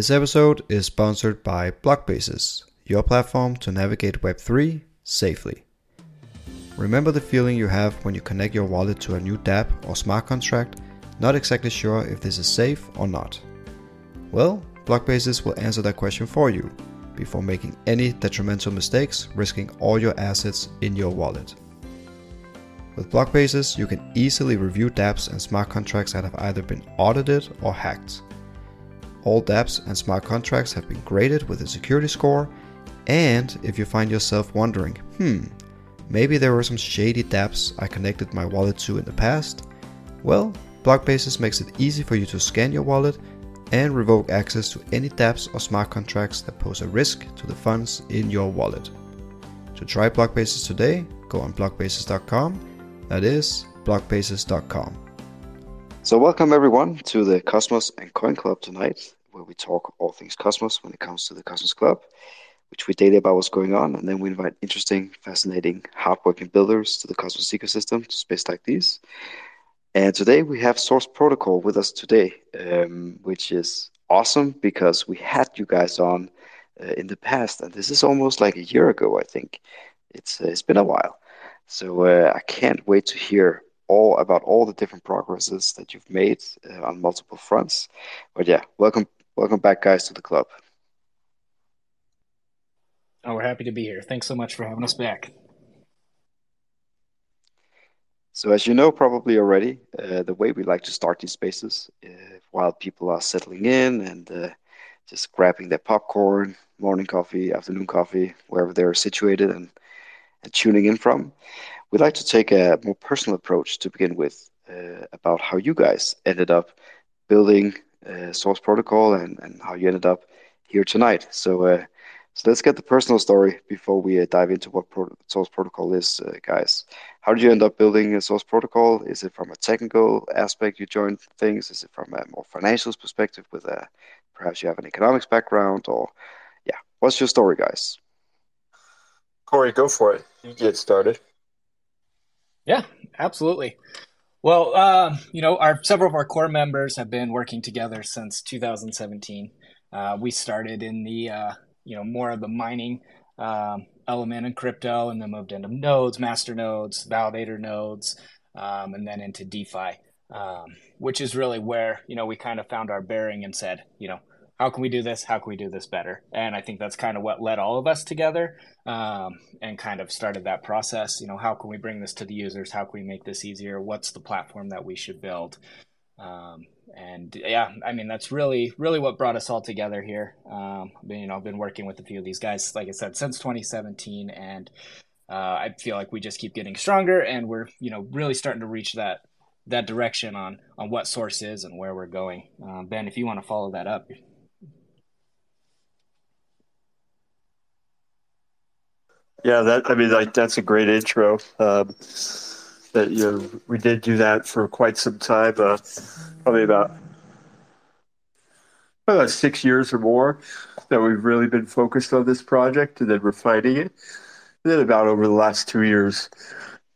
This episode is sponsored by Blockbases, your platform to navigate Web3 safely. Remember the feeling you have when you connect your wallet to a new dApp or smart contract, not exactly sure if this is safe or not? Well, Blockbases will answer that question for you before making any detrimental mistakes, risking all your assets in your wallet. With Blockbases, you can easily review dApps and smart contracts that have either been audited or hacked. All dApps and smart contracts have been graded with a security score, and if you find yourself wondering, hmm, maybe there were some shady dApps I connected my wallet to in the past, well, Blockbasis makes it easy for you to scan your wallet and revoke access to any dApps or smart contracts that pose a risk to the funds in your wallet. To try Blockbasis today, go on blockbasis.com. That is blockbasis.com. So, welcome everyone to the Cosmos and Coin Club tonight, where we talk all things Cosmos when it comes to the Cosmos Club, which we daily about what's going on, and then we invite interesting, fascinating, hardworking builders to the Cosmos ecosystem to space like these. And today we have Source Protocol with us today, um, which is awesome because we had you guys on uh, in the past, and this is almost like a year ago, I think. It's uh, it's been a while, so uh, I can't wait to hear all about all the different progresses that you've made uh, on multiple fronts. But yeah, welcome, welcome back, guys, to the club. Oh, we're happy to be here. Thanks so much for having us back. So, as you know, probably already, uh, the way we like to start these spaces uh, while people are settling in and uh, just grabbing their popcorn, morning coffee, afternoon coffee, wherever they're situated and, and tuning in from, we like to take a more personal approach to begin with uh, about how you guys ended up building uh, Source Protocol and, and how you ended up here tonight. So, uh, so let's get the personal story before we uh, dive into what Pro- Source Protocol is, uh, guys. How did you end up building a Source Protocol? Is it from a technical aspect you joined things? Is it from a more financial perspective with a perhaps you have an economics background or yeah, what's your story, guys? Corey, go for it. You get started. Yeah, absolutely. Well, uh, you know, our several of our core members have been working together since 2017. Uh, we started in the uh, you know more of the mining um, element in crypto, and then moved into nodes, master nodes, validator nodes, um, and then into DeFi, um, which is really where you know we kind of found our bearing and said, you know, how can we do this? How can we do this better? And I think that's kind of what led all of us together um, and kind of started that process. You know, how can we bring this to the users? How can we make this easier? What's the platform that we should build? Um, and yeah, I mean that's really really what brought us all together here. Um, you know, I've been working with a few of these guys, like I said, since 2017, and uh, I feel like we just keep getting stronger, and we're you know really starting to reach that that direction on on what source is and where we're going. Um, ben, if you want to follow that up. Yeah, that I mean, like that's a great intro. Um, that you know, we did do that for quite some time, uh, probably about about six years or more. That we've really been focused on this project and then refining it. And then about over the last two years,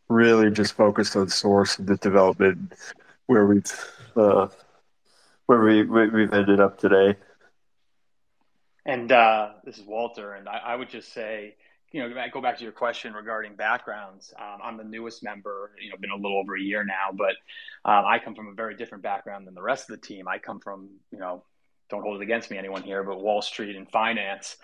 really just focused on source and the development where we've uh, where we we've ended up today. And uh, this is Walter, and I, I would just say you know, go back to your question regarding backgrounds. Um, I'm the newest member, you know, been a little over a year now, but um, I come from a very different background than the rest of the team. I come from, you know, don't hold it against me, anyone here, but Wall Street and finance,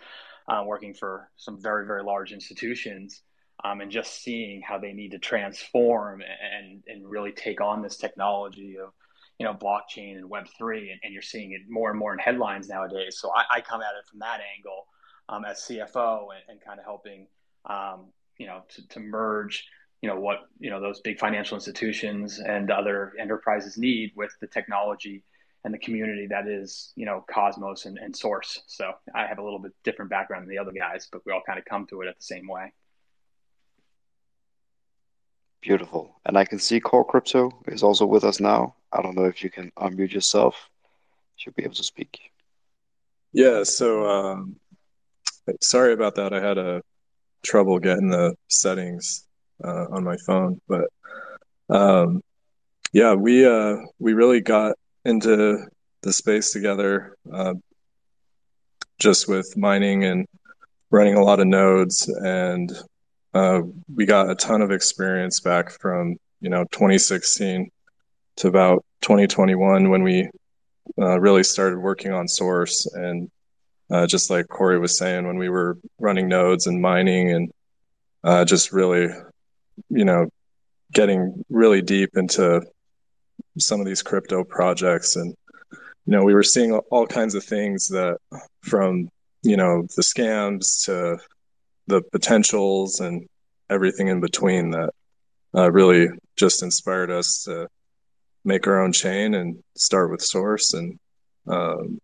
uh, working for some very, very large institutions. Um, and just seeing how they need to transform and, and really take on this technology of, you know, blockchain and Web3. And, and you're seeing it more and more in headlines nowadays. So I, I come at it from that angle um, as CFO and, and, kind of helping, um, you know, to, to, merge, you know, what, you know, those big financial institutions and other enterprises need with the technology and the community that is, you know, Cosmos and, and Source. So I have a little bit different background than the other guys, but we all kind of come to it at the same way. Beautiful. And I can see Core Crypto is also with us now. I don't know if you can unmute yourself. Should be able to speak. Yeah, so um, Sorry about that. I had a trouble getting the settings uh, on my phone, but um, yeah, we uh, we really got into the space together uh, just with mining and running a lot of nodes. And uh, we got a ton of experience back from, you know, 2016 to about 2021 when we uh, really started working on source. And uh, just like Corey was saying, when we were running nodes and mining and uh, just really, you know, getting really deep into some of these crypto projects. And you know we were seeing all kinds of things that from you know the scams to the potentials and everything in between that uh, really just inspired us to make our own chain and start with source. And um,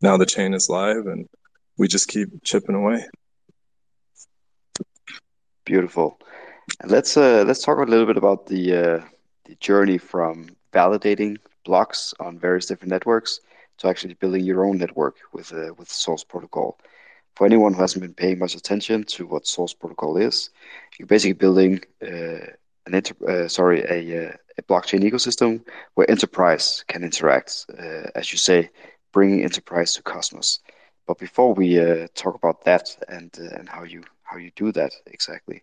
now the chain is live and we just keep chipping away beautiful let's uh, let's talk a little bit about the uh, the journey from validating blocks on various different networks to actually building your own network with uh, with Source Protocol. For anyone who hasn't been paying much attention to what Source Protocol is, you're basically building uh, an inter- uh, sorry a, uh, a blockchain ecosystem where enterprise can interact, uh, as you say, bringing enterprise to Cosmos. But before we uh, talk about that and and how you how you do that exactly,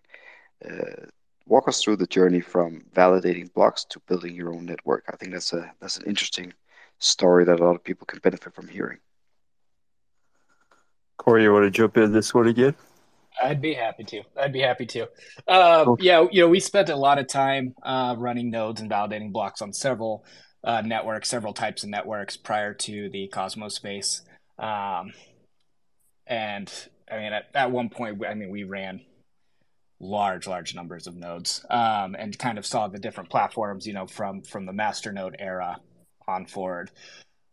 walk us through the journey from validating blocks to building your own network. I think that's a that's an interesting story that a lot of people can benefit from hearing. Corey, you want to jump in this one again? I'd be happy to. I'd be happy to. Uh, cool. Yeah, you know, we spent a lot of time uh, running nodes and validating blocks on several uh, networks, several types of networks prior to the Cosmos space. Um, and I mean, at, at one point, I mean, we ran large large numbers of nodes um, and kind of saw the different platforms you know from from the master node era on forward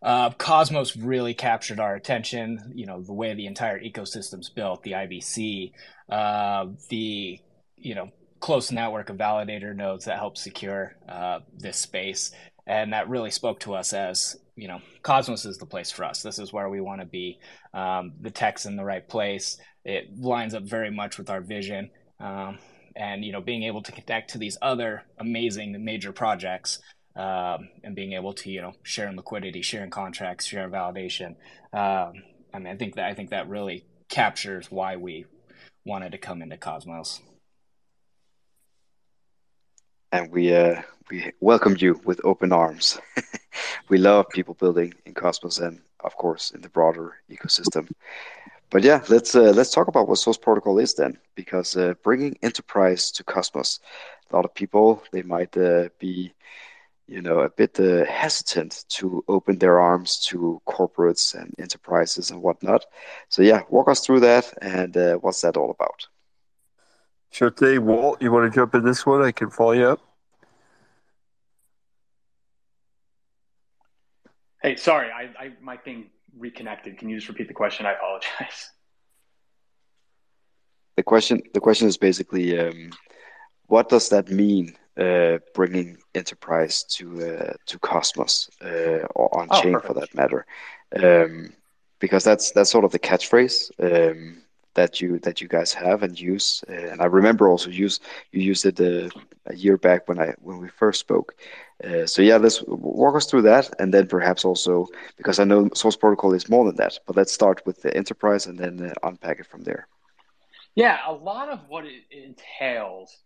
uh, cosmos really captured our attention you know the way the entire ecosystem's built the ibc uh, the you know close network of validator nodes that help secure uh, this space and that really spoke to us as you know cosmos is the place for us this is where we want to be um, the tech's in the right place it lines up very much with our vision um, and you know being able to connect to these other amazing major projects um, and being able to you know share in liquidity, share in contracts, share in validation. Um, I mean, I think that I think that really captures why we wanted to come into Cosmos. And we uh, we welcomed you with open arms. we love people building in Cosmos and of course in the broader ecosystem. But yeah, let's uh, let's talk about what Source Protocol is then, because uh, bringing enterprise to Cosmos, a lot of people they might uh, be, you know, a bit uh, hesitant to open their arms to corporates and enterprises and whatnot. So yeah, walk us through that and uh, what's that all about? Sure thing, Walt. You want to jump in this one? I can follow you up. Hey, sorry, I, I my thing reconnected. Can you just repeat the question? I apologize. The question the question is basically um, what does that mean uh, bringing enterprise to uh, to Cosmos uh, or on chain oh, for that matter, um, because that's that's sort of the catchphrase um, that you that you guys have and use. and I remember also use you used it uh, a year back when I when we first spoke. Uh, so yeah, let's walk us through that, and then perhaps also because I know Source Protocol is more than that. But let's start with the enterprise and then uh, unpack it from there. Yeah, a lot of what it entails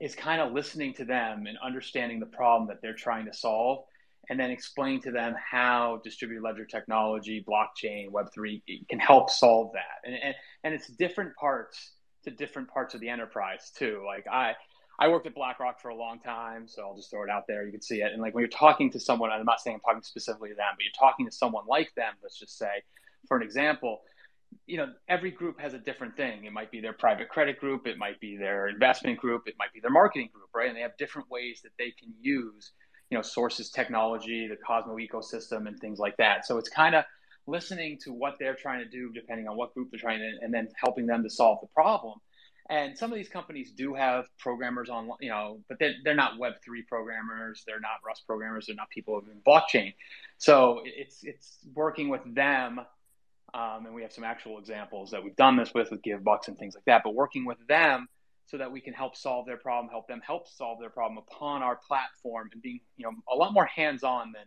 is kind of listening to them and understanding the problem that they're trying to solve, and then explain to them how distributed ledger technology, blockchain, Web three can help solve that. And, and and it's different parts to different parts of the enterprise too. Like I I worked at BlackRock for a long time, so I'll just throw it out there. You can see it. And like when you're talking to someone, I'm not saying I'm talking specifically to them, but you're talking to someone like them, let's just say, for an example, you know, every group has a different thing. It might be their private credit group, it might be their investment group, it might be their marketing group, right? And they have different ways that they can use, you know, sources technology, the Cosmo ecosystem, and things like that. So it's kind of listening to what they're trying to do, depending on what group they're trying to, and then helping them to solve the problem and some of these companies do have programmers on, you know, but they're, they're not Web3 programmers. They're not Rust programmers. They're not people in blockchain. So it's, it's working with them. Um, and we have some actual examples that we've done this with, with GiveBucks and things like that, but working with them so that we can help solve their problem, help them help solve their problem upon our platform and being, you know, a lot more hands-on than,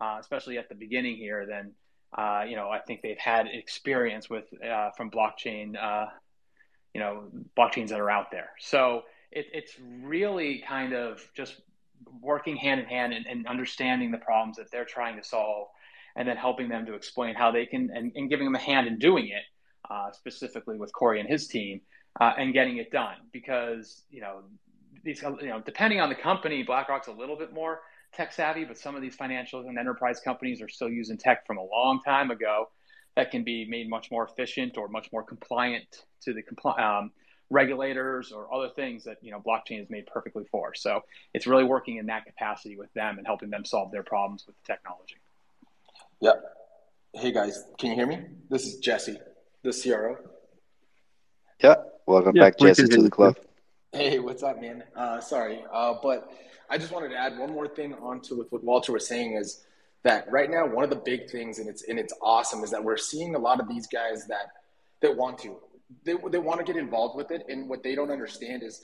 uh, especially at the beginning here than uh, you know, I think they've had experience with uh, from blockchain, uh, you know, blockchains that are out there. So it, it's really kind of just working hand in hand and, and, understanding the problems that they're trying to solve, and then helping them to explain how they can and, and giving them a hand in doing it, uh, specifically with Corey and his team, uh, and getting it done. Because you know, these you know, depending on the company, BlackRock's a little bit more tech savvy, but some of these financial and enterprise companies are still using tech from a long time ago that can be made much more efficient or much more compliant to the compli- um, regulators or other things that you know blockchain is made perfectly for. So it's really working in that capacity with them and helping them solve their problems with the technology. Yeah. Hey guys, can you hear me? This is Jesse, the CRO. Yeah. Welcome yeah, back, Jesse, to the club. Hey, what's up, man? Uh, sorry, uh, but I just wanted to add one more thing onto with what Walter was saying is that right now one of the big things and it's and it's awesome is that we're seeing a lot of these guys that that want to they, they want to get involved with it and what they don't understand is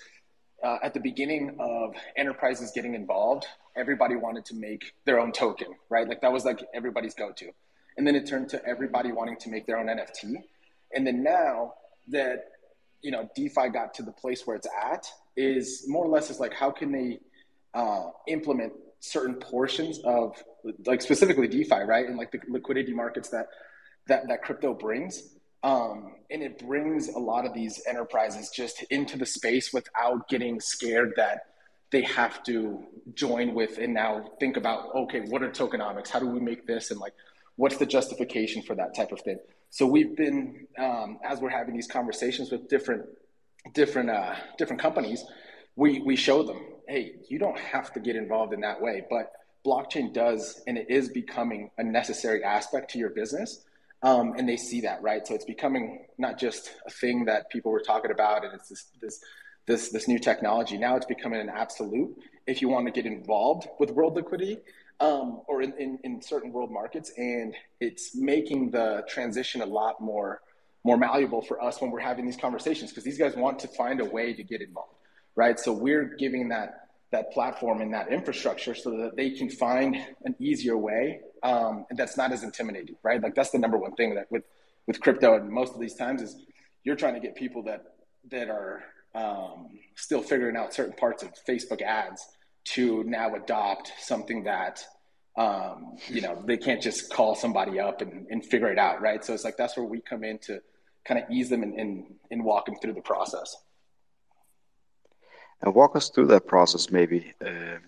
uh, at the beginning of enterprises getting involved everybody wanted to make their own token right like that was like everybody's go-to and then it turned to everybody wanting to make their own nft and then now that you know defi got to the place where it's at is more or less is like how can they uh, implement certain portions of like specifically DeFi, right? And like the liquidity markets that that that crypto brings. Um, and it brings a lot of these enterprises just into the space without getting scared that they have to join with and now think about okay what are tokenomics how do we make this and like what's the justification for that type of thing so we've been um, as we're having these conversations with different different uh, different companies we we show them hey, you don't have to get involved in that way, but blockchain does, and it is becoming a necessary aspect to your business. Um, and they see that, right? So it's becoming not just a thing that people were talking about, and it's this this this this new technology. Now it's becoming an absolute. If you want to get involved with world liquidity, um, or in, in, in certain world markets, and it's making the transition a lot more more malleable for us when we're having these conversations because these guys want to find a way to get involved right? So we're giving that that platform and that infrastructure so that they can find an easier way um, and that's not as intimidating, right? Like that's the number one thing that with with crypto and most of these times is you're trying to get people that that are um, still figuring out certain parts of Facebook ads to now adopt something that um, you know they can't just call somebody up and, and figure it out, right? So it's like that's where we come in to kind of ease them and, and, and walk them through the process. And walk us through that process, maybe. Uh,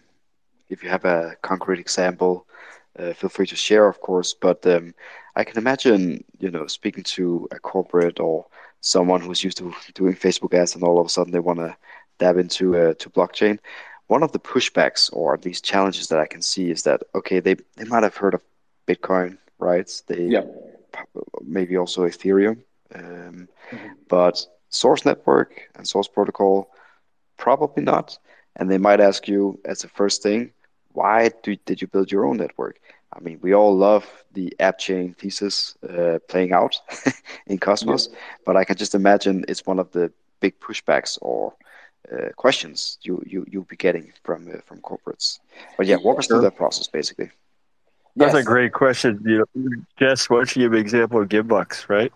if you have a concrete example, uh, feel free to share, of course. But um, I can imagine, you know, speaking to a corporate or someone who's used to doing Facebook ads, and all of a sudden they want to dab into uh, to blockchain. One of the pushbacks, or at least challenges that I can see, is that okay, they they might have heard of Bitcoin, right? They yeah. maybe also Ethereum, um, mm-hmm. but Source Network and Source Protocol Probably not. And they might ask you as a first thing, why do, did you build your own network? I mean, we all love the app chain thesis uh, playing out in Cosmos, yeah. but I can just imagine it's one of the big pushbacks or uh, questions you you you'll be getting from uh, from corporates. But yeah, walk us through that process, basically. That's yes. a great question. You know, Jess, why don't you give an example of GiveBucks, right?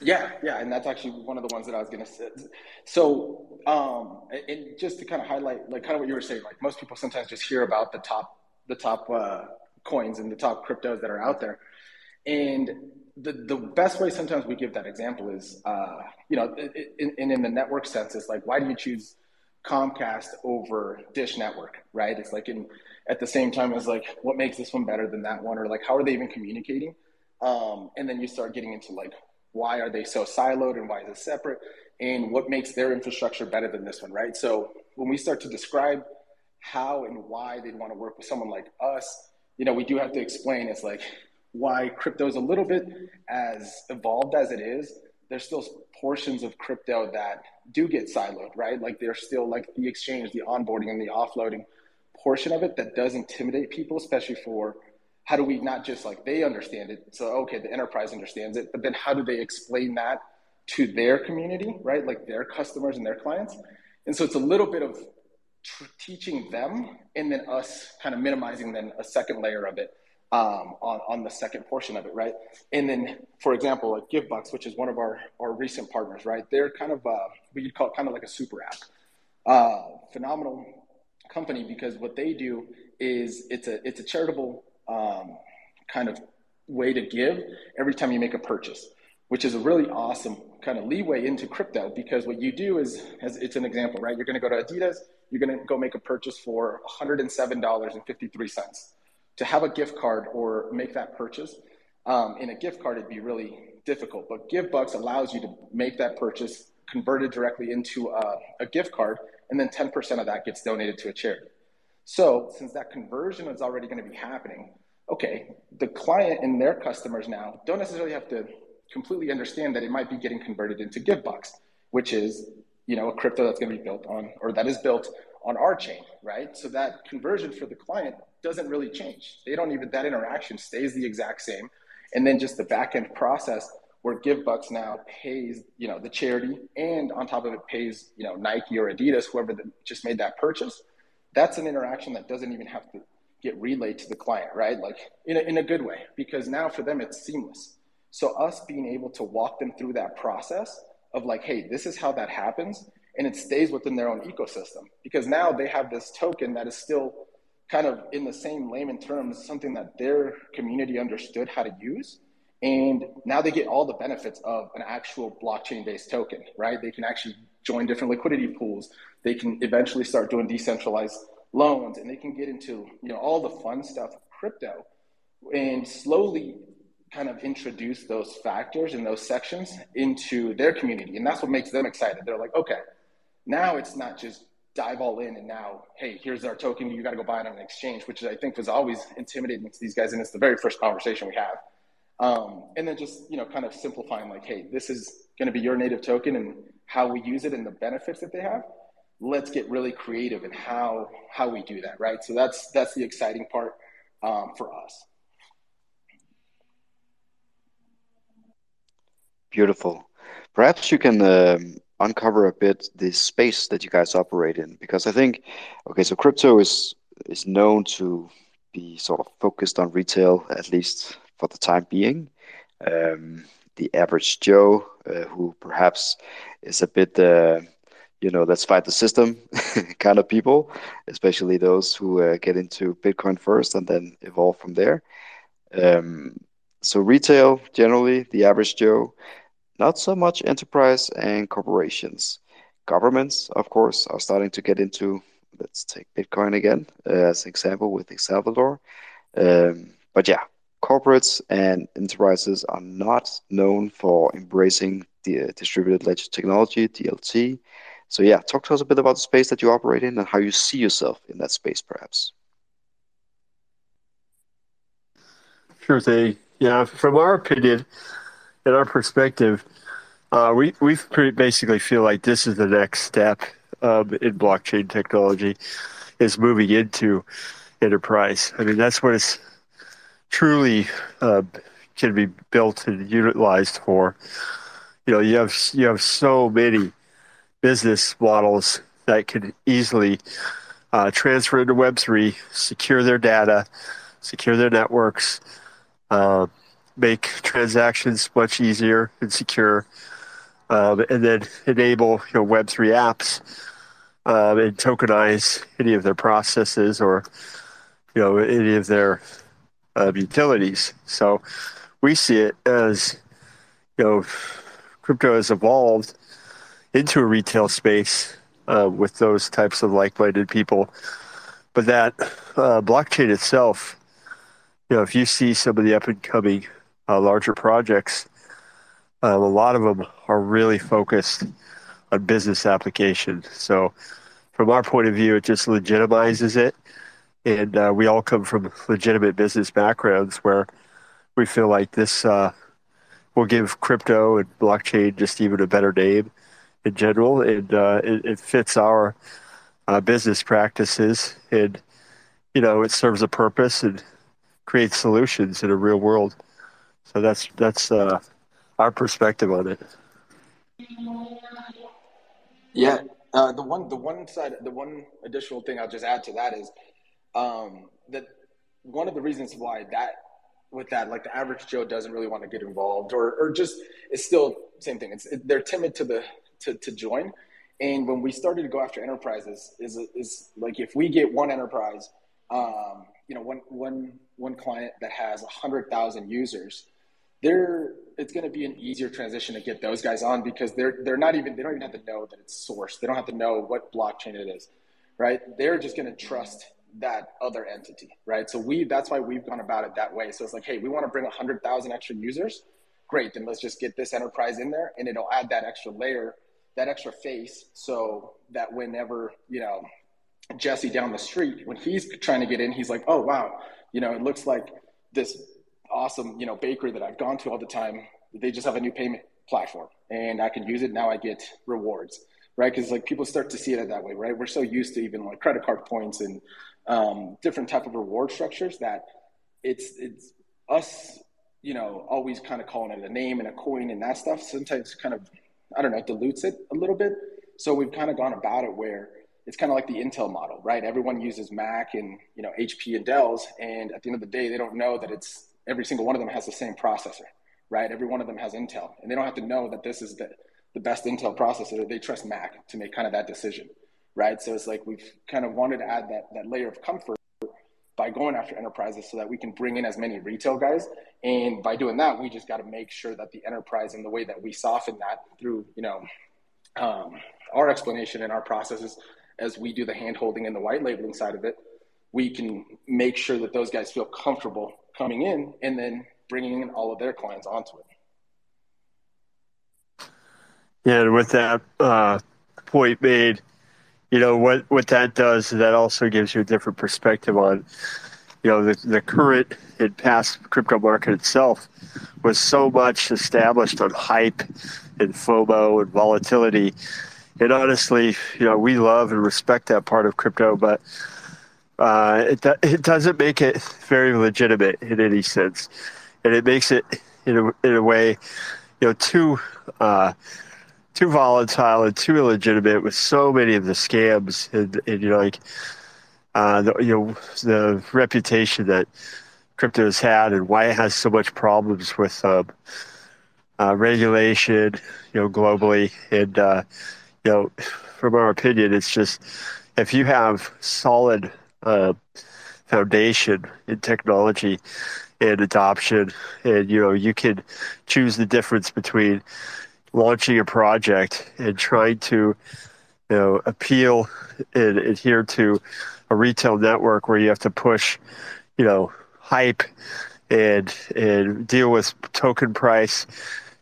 Yeah, yeah, and that's actually one of the ones that I was going to say. So, um, and just to kind of highlight, like kind of what you were saying, like most people sometimes just hear about the top, the top uh, coins and the top cryptos that are out there, and the the best way sometimes we give that example is, uh, you know, in, in in the network sense, it's like why do you choose Comcast over Dish Network, right? It's like in at the same time as like what makes this one better than that one, or like how are they even communicating? Um, and then you start getting into like why are they so siloed and why is it separate and what makes their infrastructure better than this one right so when we start to describe how and why they'd want to work with someone like us you know we do have to explain it's like why crypto is a little bit as evolved as it is there's still portions of crypto that do get siloed right? Like there's still like the exchange the onboarding and the offloading portion of it that does intimidate people especially for how do we not just like they understand it so okay the enterprise understands it but then how do they explain that to their community right? Like their customers and their clients. And so it's a little bit of teaching them and then us kind of minimizing then a second layer of it um, on, on the second portion of it, right? And then, for example, like GiveBucks, which is one of our, our recent partners, right? They're kind of, uh, we could call it kind of like a super app. Uh, phenomenal company because what they do is it's a, it's a charitable um, kind of way to give every time you make a purchase, which is a really awesome kind of leeway into crypto because what you do is, as it's an example, right? You're going to go to Adidas, you're going to go make a purchase for $107.53 to have a gift card or make that purchase um, in a gift card, it'd be really difficult. But GiveBucks allows you to make that purchase, convert it directly into a, a gift card, and then 10% of that gets donated to a charity. So since that conversion is already going to be happening, okay, the client and their customers now don't necessarily have to completely understand that it might be getting converted into GiveBucks, which is you know a crypto that's going to be built on or that is built on our chain, right? So that conversion for the client doesn't really change. They don't even, that interaction stays the exact same. And then just the back end process where GiveBucks now pays, you know, the charity and on top of it pays, you know, Nike or Adidas, whoever just made that purchase. That's an interaction that doesn't even have to get relayed to the client, right? Like in a, in a good way, because now for them it's seamless. So us being able to walk them through that process of like, hey, this is how that happens and it stays within their own ecosystem because now they have this token that is still kind of in the same layman terms something that their community understood how to use. And now they get all the benefits of an actual blockchain based token right? They can actually join different liquidity pools. They can eventually start doing decentralized loans and they can get into you know all the fun stuff of crypto and slowly kind of introduce those factors and those sections into their community. And that's what makes them excited. They're like okay now it's not just dive all in and now, hey, here's our token. You got to go buy it on an exchange, which I think was always intimidating to these guys. And it's the very first conversation we have. Um, and then just, you know, kind of simplifying like, hey, this is going to be your native token and how we use it and the benefits that they have. Let's get really creative in how, how we do that. Right. So that's, that's the exciting part um, for us. Beautiful. Perhaps you can um, uncover a bit the space that you guys operate in because I think okay so crypto is is known to be sort of focused on retail at least for the time being. Um, the average Joe uh, who perhaps is a bit uh, you know let's fight the system kind of people especially those who uh, get into Bitcoin first and then evolve from there. Um, so retail generally the average Joe not so much enterprise and corporations. Governments, of course, are starting to get into, let's take Bitcoin again uh, as an example with El Salvador. Um, but yeah, corporates and enterprises are not known for embracing the uh, distributed ledger technology, DLT. So yeah, talk to us a bit about the space that you operate in and how you see yourself in that space, perhaps. Sure thing. Yeah, from our opinion, in our perspective, uh, we we basically feel like this is the next step um, in blockchain technology is moving into enterprise. I mean, that's what it's truly uh, can be built and utilized for. You know, you have you have so many business models that can easily uh, transfer into Web three, secure their data, secure their networks. Uh, make transactions much easier and secure, um, and then enable you know, Web three apps um, and tokenize any of their processes or you know any of their uh, utilities. So we see it as you know crypto has evolved into a retail space uh, with those types of like-minded people, but that uh, blockchain itself. You know, if you see some of the up and coming uh, larger projects, um, a lot of them are really focused on business application. So, from our point of view, it just legitimizes it. And uh, we all come from legitimate business backgrounds where we feel like this uh, will give crypto and blockchain just even a better name in general. And uh, it, it, fits our uh, business practices. And, you know, it serves a purpose and creates solutions in a real world. So that's that's uh, our perspective on it. Yeah, uh, the one the one side the one additional thing I'll just add to that is um, that one of the reasons why that with that, like the average Joe doesn't really want to get involved, or or just it's still same thing. It's it, they're timid to the to to join. And when we started to go after enterprises, is is like if we get one enterprise, um, you know, one one one client that has a hundred thousand users, they're it's going to be an easier transition to get those guys on because they're they're not even they don't even have to know that it's sourced. They don't have to know what blockchain it is, right? They're just going to trust that other entity, right? So we that's why we've gone about it that way. So it's like, hey, we want to bring hundred thousand extra users. Great, then let's just get this enterprise in there, and it'll add that extra layer, that extra face, so that whenever you know Jesse down the street, when he's trying to get in, he's like, oh wow, you know, it looks like this awesome, you know, bakery that I've gone to all the time. They just have a new payment platform, and I can use it now. I get rewards, right? Because like people start to see it that way, right? We're so used to even like credit card points and um, different type of reward structures that it's it's us, you know, always kind of calling it a name and a coin and that stuff. Sometimes kind of I don't know dilutes it a little bit. So we've kind of gone about it where it's kind of like the Intel model, right? Everyone uses Mac and you know HP and Dell's, and at the end of the day, they don't know that it's every single one of them has the same processor, right? Every one of them has Intel, and they don't have to know that this is the the best Intel processor. They trust Mac to make kind of that decision, right? So it's like we've kind of wanted to add that that layer of comfort by going after enterprises so that we can bring in as many retail guys. And by doing that, we just got to make sure that the enterprise and the way that we soften that through, you know, um, our explanation and our processes as we do the hand holding and the white labeling side of it, we can make sure that those guys feel comfortable coming in and then bringing in all of their clients onto it. Yeah, and with that uh, point made, you know what what that does that also gives you a different perspective on, you know, the the current and past crypto market itself was so much established on hype and FOMO and volatility and honestly, you know, we love and respect that part of crypto, but uh, it it doesn't make it very legitimate in any sense, and it makes it in a, in a way, you know, too uh, too volatile and too illegitimate with so many of the scams and, and you know like uh, the you know the reputation that crypto has had and why it has so much problems with um, uh, regulation, you know, globally. And uh, you know, from our opinion, it's just if you have solid uh, foundation in technology and adoption, and you know, you can choose the difference between launching a project and trying to, you know, appeal and adhere to a retail network where you have to push, you know, hype and and deal with token price.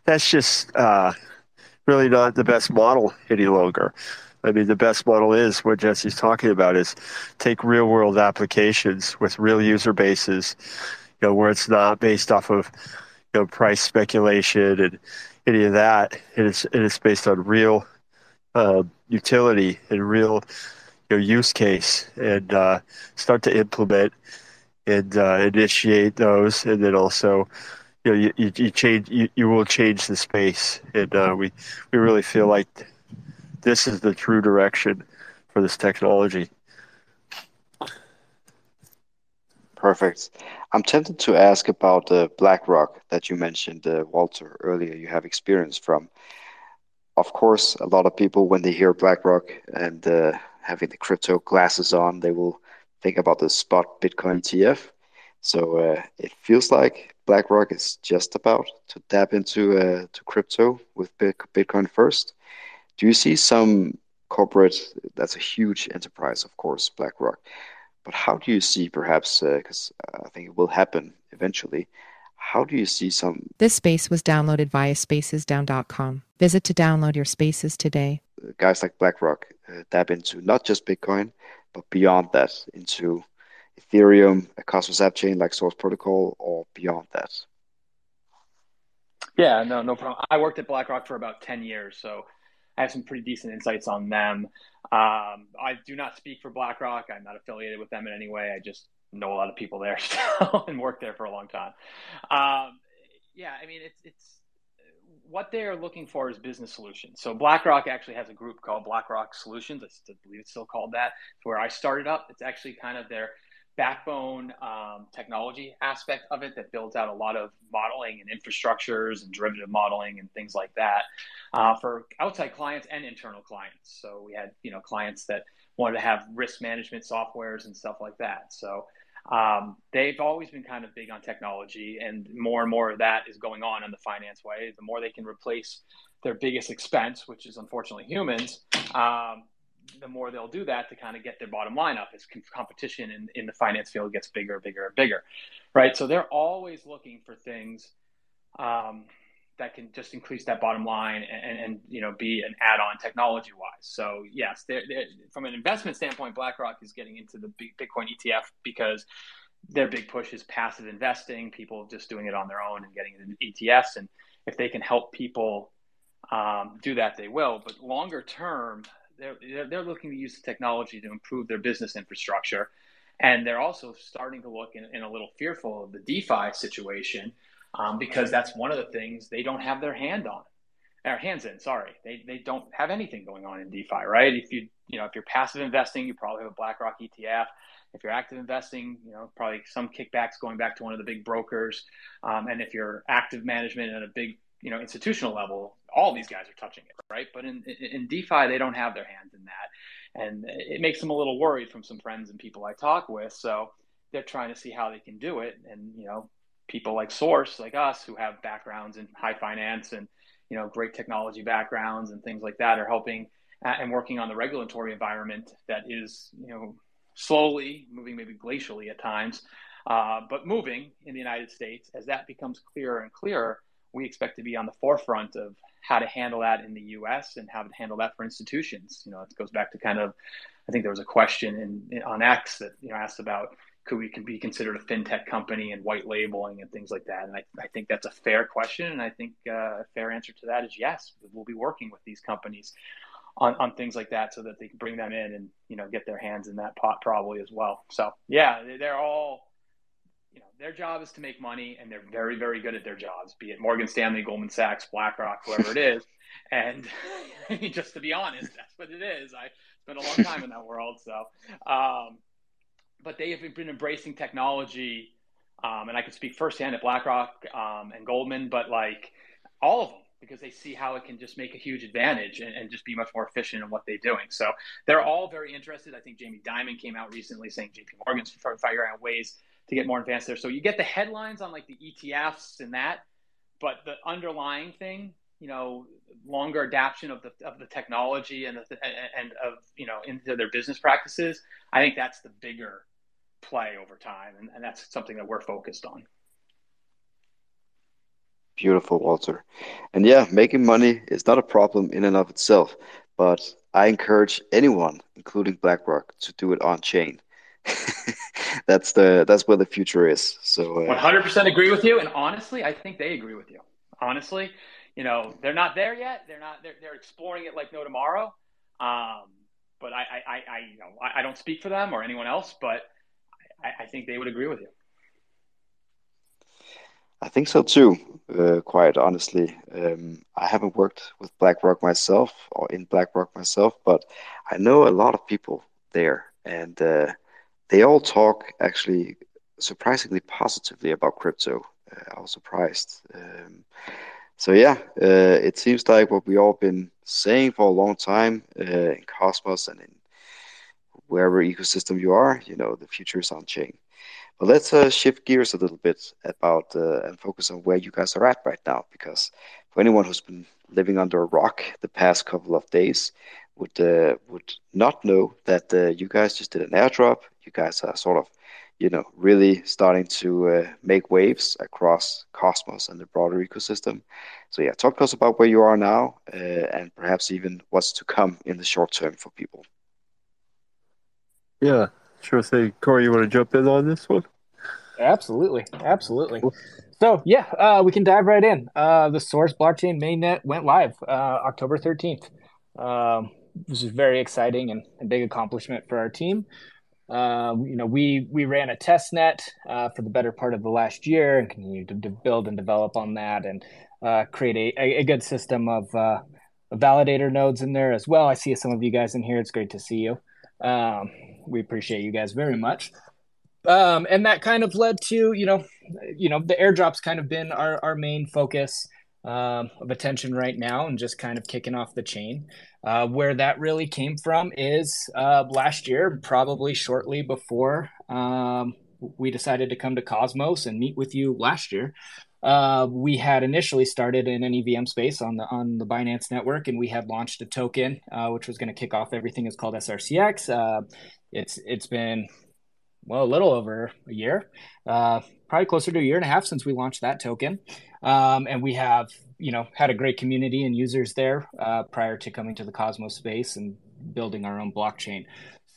That's just uh, really not the best model any longer. I mean, the best model is what Jesse's talking about is take real world applications with real user bases, you know, where it's not based off of, you know, price speculation and any of that. And it's, and it's based on real uh, utility and real, you know, use case and uh, start to implement and uh, initiate those. And then also, you know, you, you, you change, you, you will change the space, and uh, we we really feel like this is the true direction for this technology. Perfect. I'm tempted to ask about the uh, BlackRock that you mentioned, uh, Walter, earlier. You have experience from. Of course, a lot of people, when they hear BlackRock and uh, having the crypto glasses on, they will think about the spot Bitcoin ETF. So uh, it feels like BlackRock is just about to tap into uh, to crypto with Bitcoin first. Do you see some corporate? That's a huge enterprise, of course, BlackRock. But how do you see, perhaps, because uh, I think it will happen eventually. How do you see some? This space was downloaded via spacesdown.com. Visit to download your spaces today. Guys like BlackRock uh, tap into not just Bitcoin, but beyond that, into Ethereum, a Cosmos app chain like Source Protocol, or beyond that? Yeah, no, no problem. I worked at BlackRock for about 10 years, so I have some pretty decent insights on them. Um, I do not speak for BlackRock. I'm not affiliated with them in any way. I just know a lot of people there still and worked there for a long time. Um, yeah, I mean, it's it's what they are looking for is business solutions. So BlackRock actually has a group called BlackRock Solutions. I believe it's still called that. It's where I started up. It's actually kind of their backbone um, technology aspect of it that builds out a lot of modeling and infrastructures and derivative modeling and things like that uh, for outside clients and internal clients. So we had you know clients that wanted to have risk management softwares and stuff like that. So um, they've always been kind of big on technology, and more and more of that is going on in the finance way. The more they can replace their biggest expense, which is unfortunately humans, um, the more they'll do that to kind of get their bottom line up as competition in, in the finance field gets bigger, and bigger, and bigger, right? So they're always looking for things um, that can just increase that bottom line and, and, you know be an add-on technology wise. So yes, they're, they're, from an investment standpoint, BlackRock is getting into the Bitcoin ETF because their big push is passive investing, people just doing it on their own and getting into ETFs, and if they can help people um, do that, they will. But longer term, they're, they're looking to use the technology to improve their business infrastructure. And they're also starting to look in, in a little fearful of the DeFi situation um, because that's one of the things they don't have their hand on, or hands in. Sorry, they they don't have anything going on in DeFi, right? If you you know if you're passive investing, you probably have a BlackRock ETF. If you're active investing, you know probably some kickbacks going back to one of the big brokers. Um, and if you're active management and a big you know institutional level, all these guys are touching it, right? But in, in DeFi, they don't have their hands in that, and it makes them a little worried from some friends and people I talk with. So they're trying to see how they can do it, and you know, people like Source, like us, who have backgrounds in high finance and you know great technology backgrounds and things like that, are helping uh, and working on the regulatory environment that is you know slowly moving, maybe glacially at times, uh, but moving in the United States. As that becomes clearer and clearer, we expect to be on the forefront of how to handle that in the U.S. and how to handle that for institutions. You know, it goes back to kind of, I think there was a question in, in on X that you know asked about could we can be considered a fintech company and white labeling and things like that. And I, I think that's a fair question, and I think uh, a fair answer to that is yes. We'll be working with these companies on, on things like that so that they can bring them in and you know get their hands in that pot probably as well. So yeah, they're all you know, their job is to make money, and they're very, very good at their jobs. Be it Morgan Stanley, Goldman Sachs, BlackRock, whoever it is. And just to be honest, that's what it is. I spent a long time in that world, so. Um, but they have been embracing technology, um, and I can speak firsthand at BlackRock um, and Goldman, but like all of them because they see how it can just make a huge advantage and, and, just be much more efficient in what they're doing. So they're all very interested. I think Jamie Dimon came out recently saying JP Morgan's figuring out ways to get more advanced there. So you get the headlines on like the ETFs and that, but the underlying thing, you know, longer adaptation of the of the technology and the, and of you know into their business practices. I think that's the bigger play over time, and, and that's something that we're focused on. Beautiful, Walter. And yeah, making money is not a problem in and of itself, but I encourage anyone, including BlackRock, to do it on chain. that's the that's where the future is. So uh, 100% agree with you, and honestly, I think they agree with you. Honestly, you know, they're not there yet. They're not. They're, they're exploring it like no tomorrow. Um, but I, I, I, you know, I, I, don't speak for them or anyone else, but I, I, think they would agree with you. I think so too. Uh, quite honestly, um, I haven't worked with BlackRock myself or in BlackRock myself, but I know a lot of people there, and uh, they all talk actually surprisingly positively about crypto. Uh, I was surprised. Um, so yeah, uh, it seems like what we all been saying for a long time uh, in Cosmos and in wherever ecosystem you are, you know, the future is on chain. But let's uh, shift gears a little bit about uh, and focus on where you guys are at right now, because for anyone who's been living under a rock the past couple of days, would uh, would not know that uh, you guys just did an airdrop. You guys are sort of, you know, really starting to uh, make waves across Cosmos and the broader ecosystem. So yeah, talk to us about where you are now, uh, and perhaps even what's to come in the short term for people. Yeah, sure thing. Corey, you want to jump in on this one? Absolutely, absolutely. So yeah, uh, we can dive right in. Uh, the Source blockchain mainnet went live uh, October thirteenth. Um, this is very exciting and a big accomplishment for our team. Uh, you know, we we ran a test net uh, for the better part of the last year and continued to, to build and develop on that and uh, create a, a, good system of uh, validator nodes in there as well. I see some of you guys in here. It's great to see you. Um, we appreciate you guys very much. um, and that kind of led to you know, you know, the airdrop's kind of been our our main focus um, of attention right now, and just kind of kicking off the chain. Uh, where that really came from is uh, last year, probably shortly before um, we decided to come to Cosmos and meet with you last year. Uh, we had initially started in an EVM space on the on the Binance network, and we had launched a token uh, which was going to kick off everything. It's called SRCX. Uh, it's it's been well a little over a year, uh, probably closer to a year and a half since we launched that token, um, and we have you know had a great community and users there uh, prior to coming to the Cosmos space and building our own blockchain.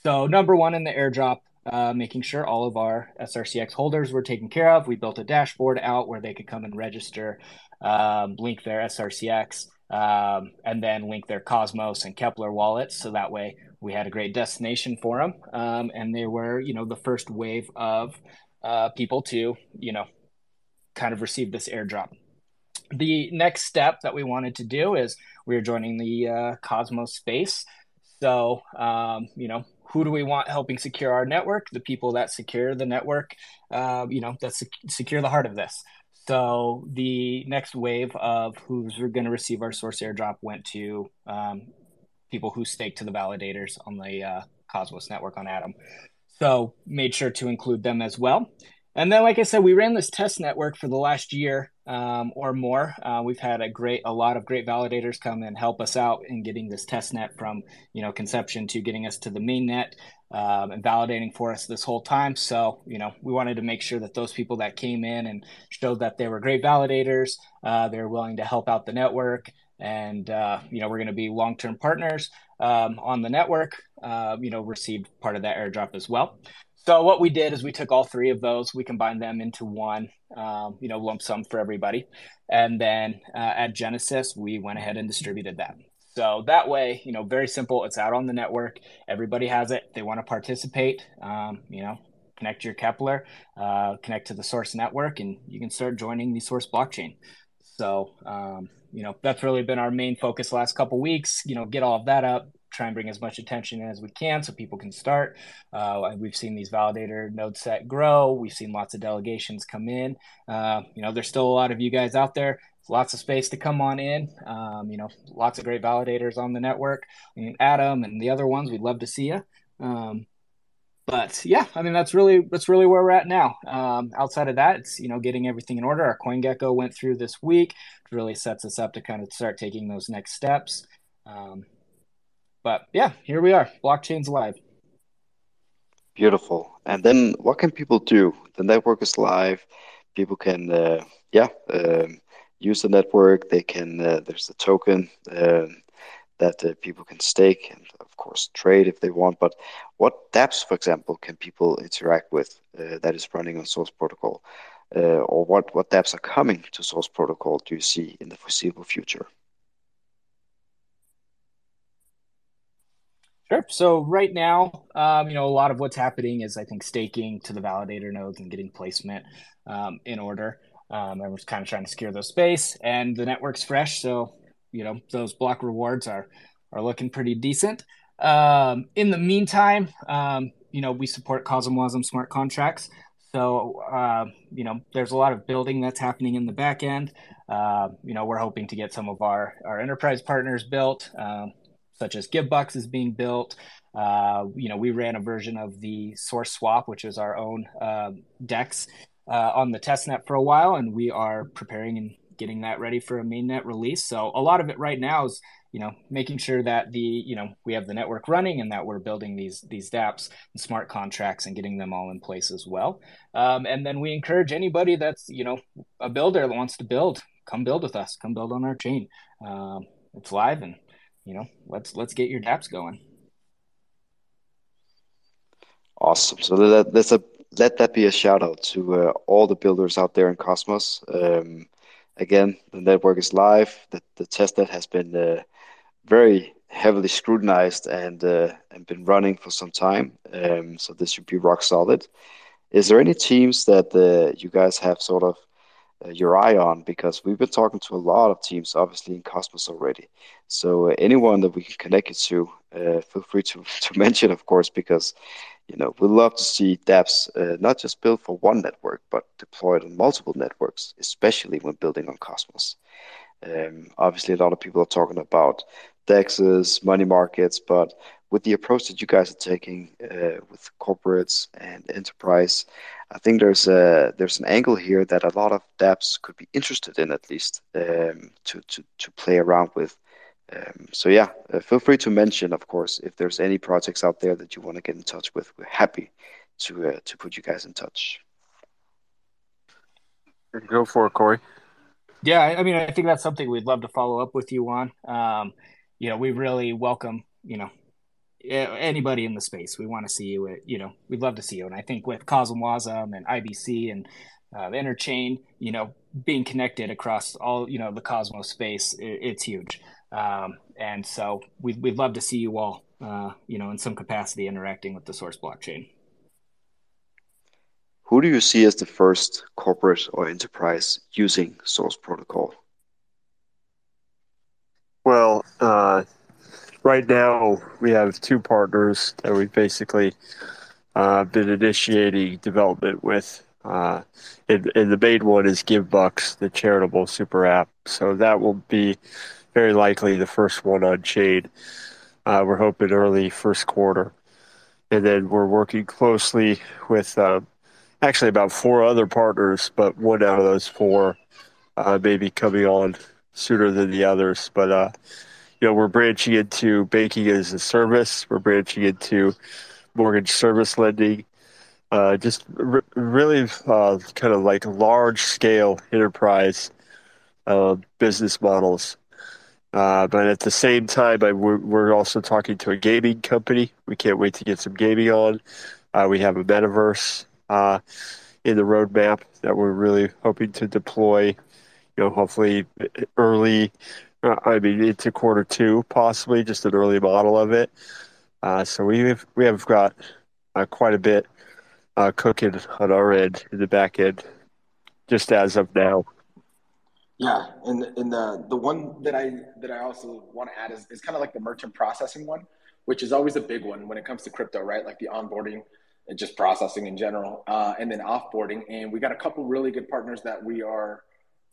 So number one in the airdrop uh, making sure all of our SRCX holders were taken care of. We built a dashboard out where they could come and register, um, link their SRCX, um, and then link their Cosmos and Keplr wallets. So that way we had a great destination for them. Um, and they were, you know, the first wave of uh, people to, you know, kind of receive this airdrop. The next step that we wanted to do is we are joining the uh, Cosmos space. So, um, you know, who do we want helping secure our network? The people that secure the network, uh, you know, that sec- secure the heart of this. So the next wave of who's going to receive our source airdrop went to um, people who stake to the validators on the uh, Cosmos network on Atom. So made sure to include them as well. And then, like I said, we ran this test network for the last year um, or more. Uh, we've had a great, a lot of great validators come and help us out in getting this test net from, you know, conception to getting us to the main net um, and validating for us this whole time. So, you know, we wanted to make sure that those people that came in and showed that they were great validators, uh, they're willing to help out the network, and uh, you know, we're going to be long-term partners um, on the network. Uh, you know, received part of that airdrop as well. So what we did is we took all three of those, we combined them into one, um, you know, lump sum for everybody, and then uh, at Genesis we went ahead and distributed that. So that way, you know, very simple. It's out on the network. Everybody has it. They want to participate. Um, you know, connect your Keplr, uh, connect to the Source network, and you can start joining the Source blockchain. So, um, you know, that's really been our main focus last couple weeks. You know, get all of that up, try and bring as much attention as we can so people can start. Uh, we've seen these validator node set grow. We've seen lots of delegations come in. Uh, you know, there's still a lot of you guys out there. Lots of space to come on in. Um, you know, lots of great validators on the network. I mean, Adam and the other ones, we'd love to see you. Um, but yeah, I mean that's really that's really where we're at now. Um, outside of that, it's you know getting everything in order. Our CoinGecko went through this week, which really sets us up to kind of start taking those next steps. Um, but yeah, here we are. Blockchain's live. Beautiful. And then what can people do? The network is live. People can, uh, yeah, um, use the network. They can, uh, there's the token uh, that people can stake and, of course, trade if they want. But what dApps, for example, can people interact with uh, that is running on Source Protocol? Uh, or what, what dApps are coming to Source Protocol do you see in the foreseeable future? Sure. So right now, um, you know, a lot of what's happening is I think staking to the validator nodes and getting placement um, in order. Um, and we're kind of trying to secure those space, and the network's fresh, so you know those block rewards are are looking pretty decent. Um, in the meantime, um, you know, we support CosmWasm smart contracts. So, uh, you know, there's a lot of building that's happening in the back end. Uh, you know, we're hoping to get some of our, our enterprise partners built. Um, such as Givebox is being built. Uh, you know, we ran a version of the Source Swap, which is our own uh, DEX, uh, on the testnet for a while, and we are preparing and getting that ready for a mainnet release. So a lot of it right now is you know making sure that the you know we have the network running and that we're building these these dApps and smart contracts and getting them all in place as well. Um, and then we encourage anybody that's you know a builder that wants to build, come build with us, come build on our chain. Um, it's live and you know, let's let's get your dApps going. Awesome. So let, let's a, let that be a shout out to uh, all the builders out there in Cosmos. Um, again, the network is live. The, the testnet has been uh, very heavily scrutinized and uh, and been running for some time. Um, so this should be rock solid. Is there any teams that uh, you guys have sort of your eye on because we've been talking to a lot of teams, obviously in Cosmos already. So uh, anyone that we can connect you to, uh, feel free to to mention, of course, because you know, we love to see dApps uh, not just built for one network, but deployed on multiple networks, especially when building on Cosmos. Um, obviously, a lot of people are talking about DEXs, money markets, but with the approach that you guys are taking uh, with corporates and enterprise, I think there's a there's an angle here that a lot of dApps could be interested in at least um, to to to play around with. Um, so yeah, uh, feel free to mention, of course, if there's any projects out there that you want to get in touch with. We're happy to uh, to put you guys in touch. Go for it, Corey. Yeah, I mean, I think that's something we'd love to follow up with you on. Um, you know, we really welcome, you know, anybody in the space. We want to see you. At, you know, we'd love to see you. And I think with CosmWasm and IBC and uh, Interchain, you know, being connected across all, you know, the Cosmos space, it, it's huge. Um, and so we'd, we'd love to see you all, uh, you know, in some capacity interacting with the source blockchain. Who do you see as the first corporate or enterprise using Source Protocol? Well, uh, right now we have two partners that we've basically uh, been initiating development with. Uh, and, and, the main one is GiveBucks, the charitable super app. So that will be very likely the first one on chain. Uh, we're hoping early first quarter. And then we're working closely with um, actually about four other partners, but one out of those four uh, may be coming on sooner than the others. But uh, you know, we're branching into banking as a service. We're branching into mortgage service lending. Uh, just r- really uh, kind of like large scale enterprise uh, business models. Uh, but at the same time, I, we're, we're, also talking to a gaming company. We can't wait to get some gaming on. Uh, we have a metaverse uh, in the roadmap that we're really hoping to deploy. You know, hopefully early I mean, into quarter two, possibly just an early model of it. Uh, so we have we have got uh, quite a bit uh, cooking on our end in the back end, just as of now. Yeah, and and the the one that I that I also want to add is, is kind of like the merchant processing one, which is always a big one when it comes to crypto, right? Like the onboarding and just processing in general, uh, and then offboarding. And we got a couple really good partners that we are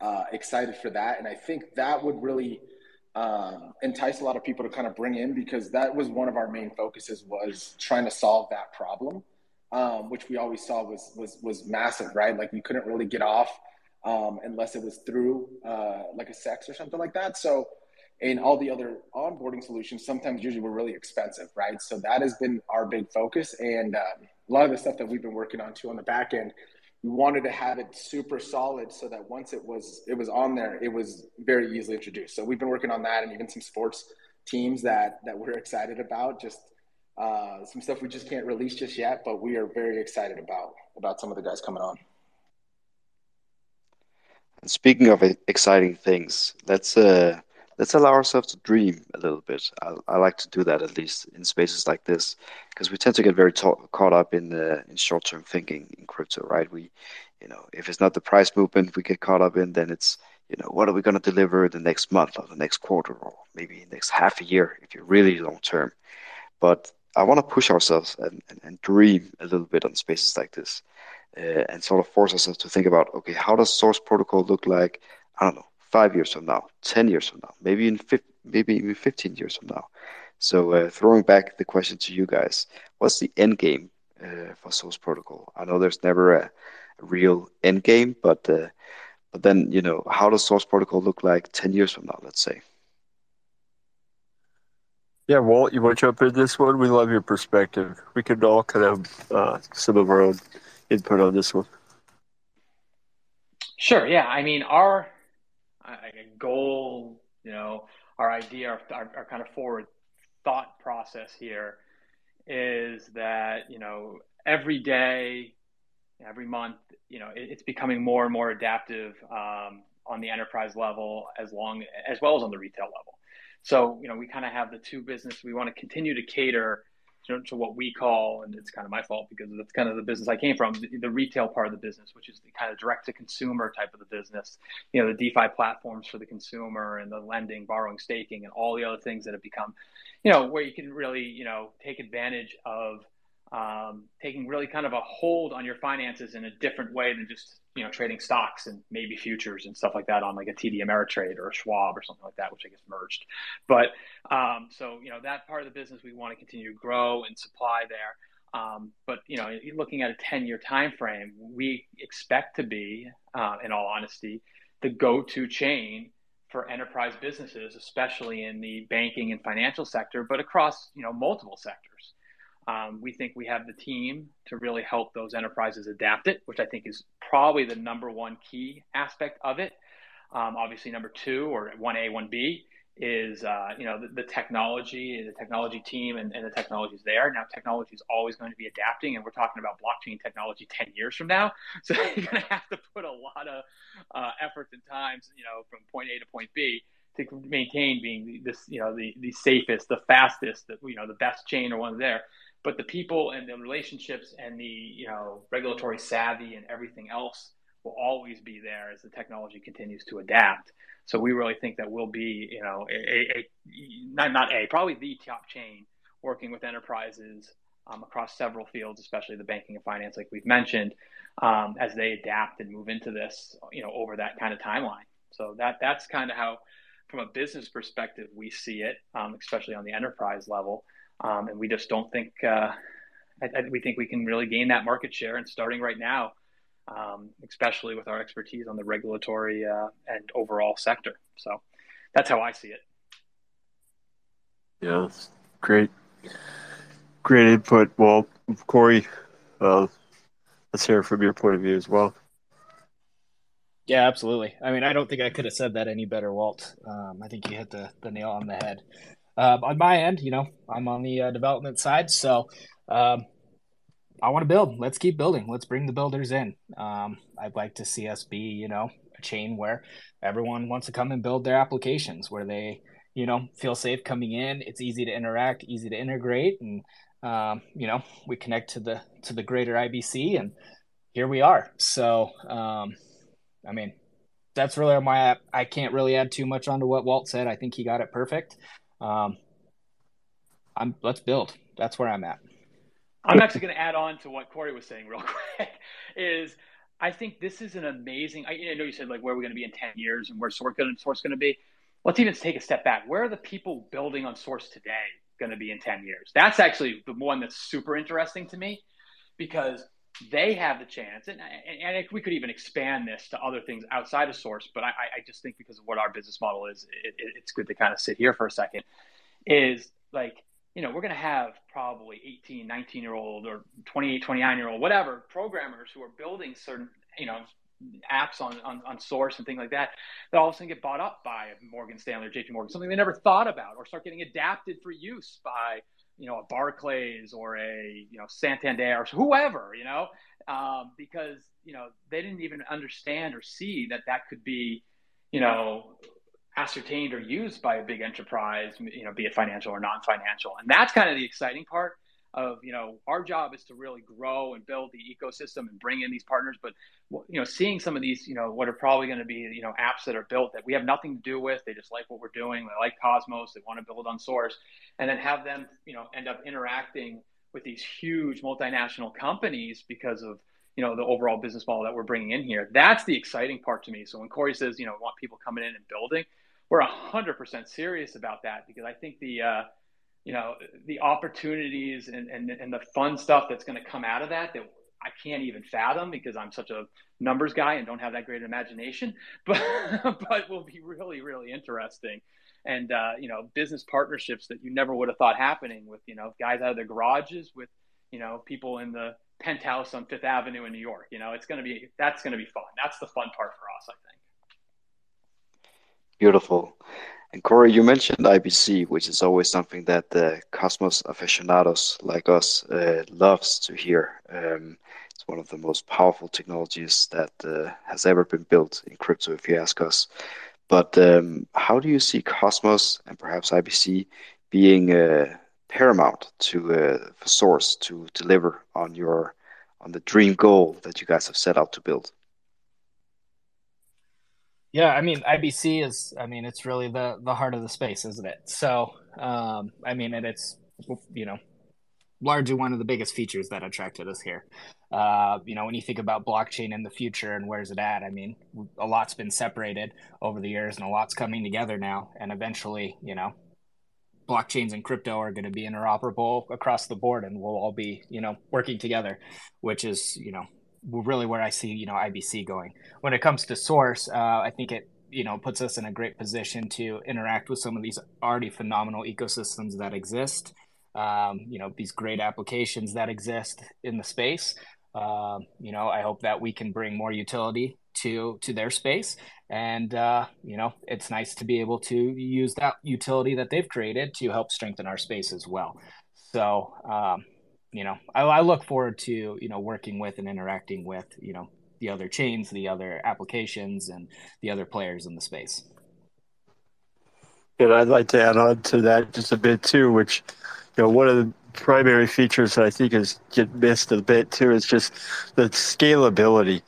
uh, excited for that. And I think that would really um, entice a lot of people to kind of bring in because that was one of our main focuses was trying to solve that problem, um, which we always saw was was was massive, right? Like we couldn't really get off um, unless it was through uh, like a CEX or something like that. So, and all the other onboarding solutions sometimes usually were really expensive, right? So that has been our big focus, and um, a lot of the stuff that we've been working on too on the back end we wanted to have it super solid so that once it was it was on there it was very easily introduced. So we've been working on that and even some sports teams that that we're excited about just uh, some stuff we just can't release just yet but we are very excited about about some of the guys coming on. And speaking of exciting things let's uh let's allow ourselves to dream a little bit. I, I like to do that at least in spaces like this because we tend to get very ta- caught up in the in short term thinking in crypto, right? We, you know, if it's not the price movement we get caught up in, then it's you know what are we going to deliver the next month or the next quarter or maybe next half a year if you're really long term. But I want to push ourselves and, and, and, dream a little bit on spaces like this. Uh, and sort of force ourselves to think about okay how does source protocol look like i don't know five years from now, 10 years from now, maybe in maybe even 15 years from now. So uh, throwing back the question to you guys, what's the end game uh, for Source Protocol? I know there's never a, a real end game, but uh, but then you know how does Source Protocol look like 10 years from now? Let's say. Yeah, Walt, you want to jump in this one? We love your perspective. We can all kind of uh, some of our own input on this one. Sure. Yeah. I mean, our a goal, you know, our idea, our, our kind of forward thought process here is that, you know, every day, every month, you know, it, it's becoming more and more adaptive um, on the enterprise level as long as well as on the retail level. So, you know, we kind of have the two business. We want to continue to cater to, to, what we call, and it's kind of my fault because that's kind of the business I came from, the, the retail part of the business, which is the kind of direct to consumer type of the business. You know, the DeFi platforms for the consumer and the lending, borrowing, staking, and all the other things that have become, you know, where you can really, you know, take advantage of um, taking really kind of a hold on your finances in a different way than just you know trading stocks and maybe futures and stuff like that on like a TD Ameritrade or a Schwab or something like that, which I guess merged. But um, so you know that part of the business we want to continue to grow and supply there. Um, but you know, looking at a 10-year time frame, we expect to be, uh, in all honesty, the go-to chain for enterprise businesses, especially in the banking and financial sector, but across you know multiple sectors. Um, we think we have the team to really help those enterprises adapt it, which I think is probably the number one key aspect of it. Um, obviously, number two or one A, one B is uh, you know the, the, technology, the technology team, and, and the technology is there. Now, technology is always going to be adapting, and we're talking about blockchain technology ten years from now. So you're going to have to put a lot of uh, efforts and times, you know, from point A to point B to maintain being this, you know, the the safest, the fastest, the you know, the best chain or one there. But the people and the relationships and the you know regulatory savvy and everything else will always be there as the technology continues to adapt. So we really think that we'll be, you know, a, a, not not a probably the top chain working with enterprises um, across several fields, especially the banking and finance, like we've mentioned, um, as they adapt and move into this, you know, over that kind of timeline. So that that's kind of how, from a business perspective, we see it, um, especially on the enterprise level, um, and we just don't think uh, I, I, we think we can really gain that market share. And starting right now, um, especially with our expertise on the regulatory uh, and overall sector. So that's how I see it. Yeah, great, great input. Well, Corey, uh, let's hear from your point of view as well. Yeah, absolutely. I mean, I don't think I could have said that any better, Walt. Um, I think you hit the, the nail on the head. Uh, on my end, you know, I'm on the uh, development side, so um, I want to build. Let's keep building. Let's bring the builders in. Um, I'd like to see us be, you know, a chain where everyone wants to come and build their applications, where they, you know, feel safe coming in. It's easy to interact, easy to integrate, and um, you know, we connect to the to the greater IBC, and here we are. So, um, I mean, that's really on my. I can't really add too much onto what Walt said. I think he got it perfect. Um, I'm let's build. That's where I'm at. I'm actually going to add on to what Corey was saying real quick. Is I think this is an amazing. I, I know you said like where we're going to be in ten years and where source going to be. Let's even take a step back. Where are the people building on source today going to be in ten years? That's actually the one that's super interesting to me because they have the chance, and, and, and we could even expand this to other things outside of source. But I, I just think because of what our business model is, it, it, it's good to kind of sit here for a second. Is like you know, we're going to have probably 18, 19 year old or 28, 29 year old, whatever programmers who are building certain, you know, apps on, on, on source and things like that, that all of a sudden get bought up by Morgan Stanley or JP Morgan, something they never thought about or start getting adapted for use by, you know, a Barclays or a, you know, Santander or whoever, you know, um, because, you know, they didn't even understand or see that that could be, you know, ascertained or used by a big enterprise, you know, be it financial or non-financial. And that's kind of the exciting part of, you know, our job is to really grow and build the ecosystem and bring in these partners. But, you know, seeing some of these, you know, what are probably going to be, you know, apps that are built that we have nothing to do with, they just like what we're doing. They like Cosmos. They want to build on source and then have them, you know, end up interacting with these huge multinational companies because of, you know the overall business model that we're bringing in here that's the exciting part to me so when corey says you know we want people coming in and building we're 100% serious about that because I think the, uh, you know, the opportunities and, and, and the fun stuff that's going to come out of that, that I can't even fathom because I'm such a numbers guy and don't have that great imagination, but, but will be really, really interesting. And, uh, you know, business partnerships that you never would have thought happening with, you know, guys out of their garages with, you know, people in the penthouse on Fifth Avenue in New York. You know, it's going to be, that's going to be fun. That's the fun part for us, I think. Beautiful. And Corey, you mentioned IBC, which is always something that the Cosmos aficionados like us uh, loves to hear. Um, it's one of the most powerful technologies that uh, has ever been built in crypto, if you ask us. But um, how do you see Cosmos and perhaps IBC being uh, paramount to uh, for Source to deliver on your on the dream goal that you guys have set out to build? Yeah, I mean IBC is I mean it's really the the heart of the space, isn't it? So, um I mean and it's you know largely one of the biggest features that attracted us here. Uh, you know, when you think about blockchain in the future and where's it at, I mean, a lot's been separated over the years and a lot's coming together now. And eventually, you know, blockchains and crypto are going to be interoperable across the board and we'll all be, you know, working together, which is, you know, really where I see, you know, IBC going. When it comes to source, uh, I think it, you know, puts us in a great position to interact with some of these already phenomenal ecosystems that exist um, you know these great applications that exist in the space. Um, you know, I hope that we can bring more utility to to their space, and uh, you know, it's nice to be able to use that utility that they've created to help strengthen our space as well. So, um, you know, I, I look forward to you know working with and interacting with you know the other chains, the other applications, and the other players in the space. And I'd like to add on to that just a bit too, which you know, one of the primary features that I think is get missed a bit too is just the scalability.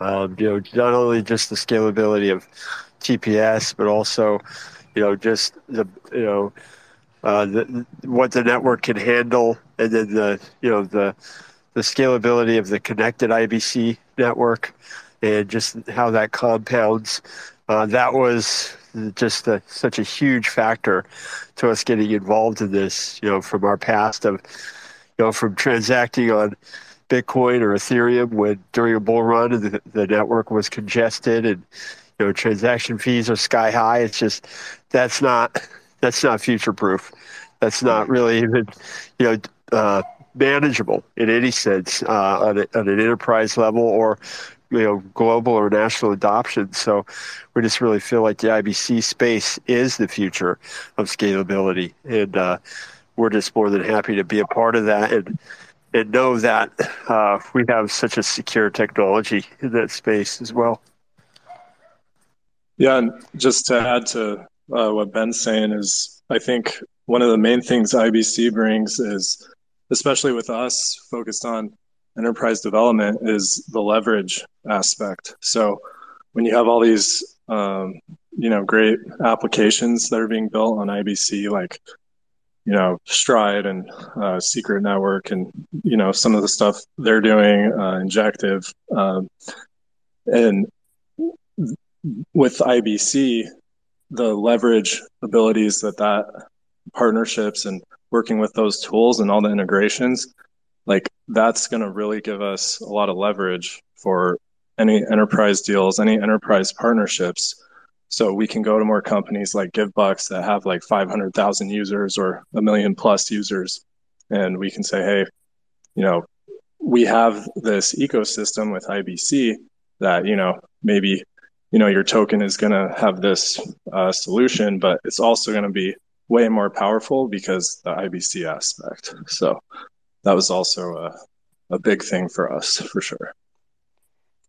Um, you know, not only just the scalability of TPS, but also, you know, just the you know, uh, the, what the network can handle, and then the you know the the scalability of the connected IBC network, and just how that compounds. Uh, that was just a, such a huge factor to us getting involved in this. You know, from our past of, you know, from transacting on Bitcoin or Ethereum when during a bull run the, the network was congested and you know transaction fees are sky high. It's just that's not that's not future proof. That's not really even you know uh, manageable in any sense uh, on, a, on an enterprise level or you know global or national adoption. So we just really feel like the IBC space is the future of scalability, and uh, we're just more than happy to be a part of that and and know that uh, we have such a secure technology in that space as well. Yeah, and just to add to uh, what Ben's saying is, I think one of the main things IBC brings is, especially with us focused on enterprise development is the leverage aspect. So when you have all these, um, you know, great applications that are being built on IBC, like, you know, Stride and uh, Secret Network, and you know some of the stuff they're doing, uh, Injective, um, and with IBC, the leverage abilities that that partnerships and working with those tools and all the integrations like that's going to really give us a lot of leverage for any enterprise deals, any enterprise partnerships. So we can go to more companies like GiveBucks that have like 500,000 users or a million plus users. And we can say, hey, you know, we have this ecosystem with IBC that, you know, maybe, you know, your token is going to have this uh, solution, but it's also going to be way more powerful because the IBC aspect. So that was also a, a big thing for us for sure.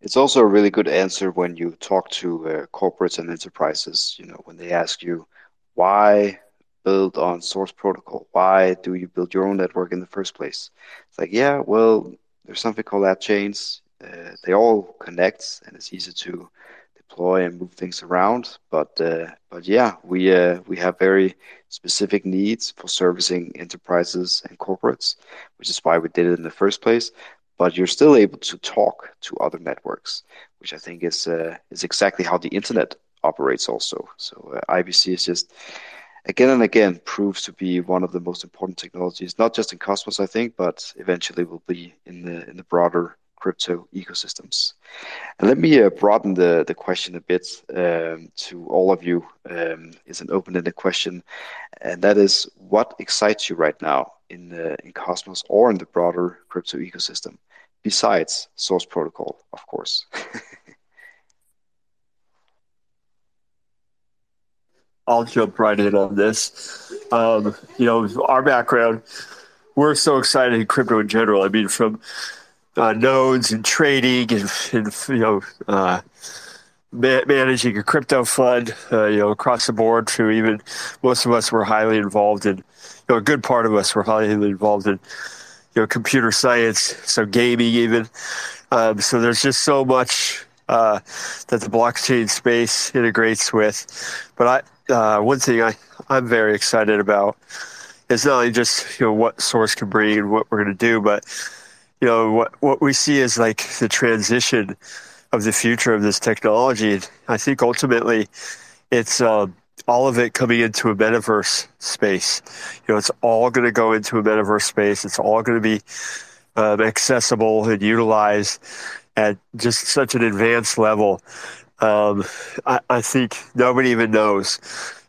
It's also a really good answer when you talk to uh, corporates and enterprises. You know, when they ask you why build on source protocol, why do you build your own network in the first place? It's like, yeah, well, there's something called app chains. Uh, they all connect, and it's easy to and move things around. But uh, but yeah, we uh, we have very specific needs for servicing enterprises and corporates, which is why we did it in the first place. But you're still able to talk to other networks, which I think is uh, is exactly how the internet operates. Also, so uh, IBC is just again and again proves to be one of the most important technologies, not just in Cosmos, I think, but eventually will be in the in the broader crypto ecosystems. And let me uh, broaden the, the question a bit um, to all of you. Um, it's an open-ended question, and that is, what excites you right now in in Cosmos or in the broader crypto ecosystem, besides Source Protocol, of course. I'll jump right in on this. Um, you know, our background, we're so excited in crypto in general. I mean, from uh, nodes and trading and, and you know uh, ma- managing a crypto fund uh, you know across the board to even most of us were highly involved in you know a good part of us were highly involved in you know computer science so gaming even. Um, so there's just so much uh, that the blockchain space integrates with. But I uh, one thing I I'm very excited about is not only just you know what source can bring and what we're going to do, but you know what what we see is like the transition of the future of this technology. And I think ultimately, it's um, all of it coming into a metaverse space. You know, it's all going to go into a metaverse space. It's all going to be um, accessible and utilized at just such an advanced level. Um, I, I, think nobody even knows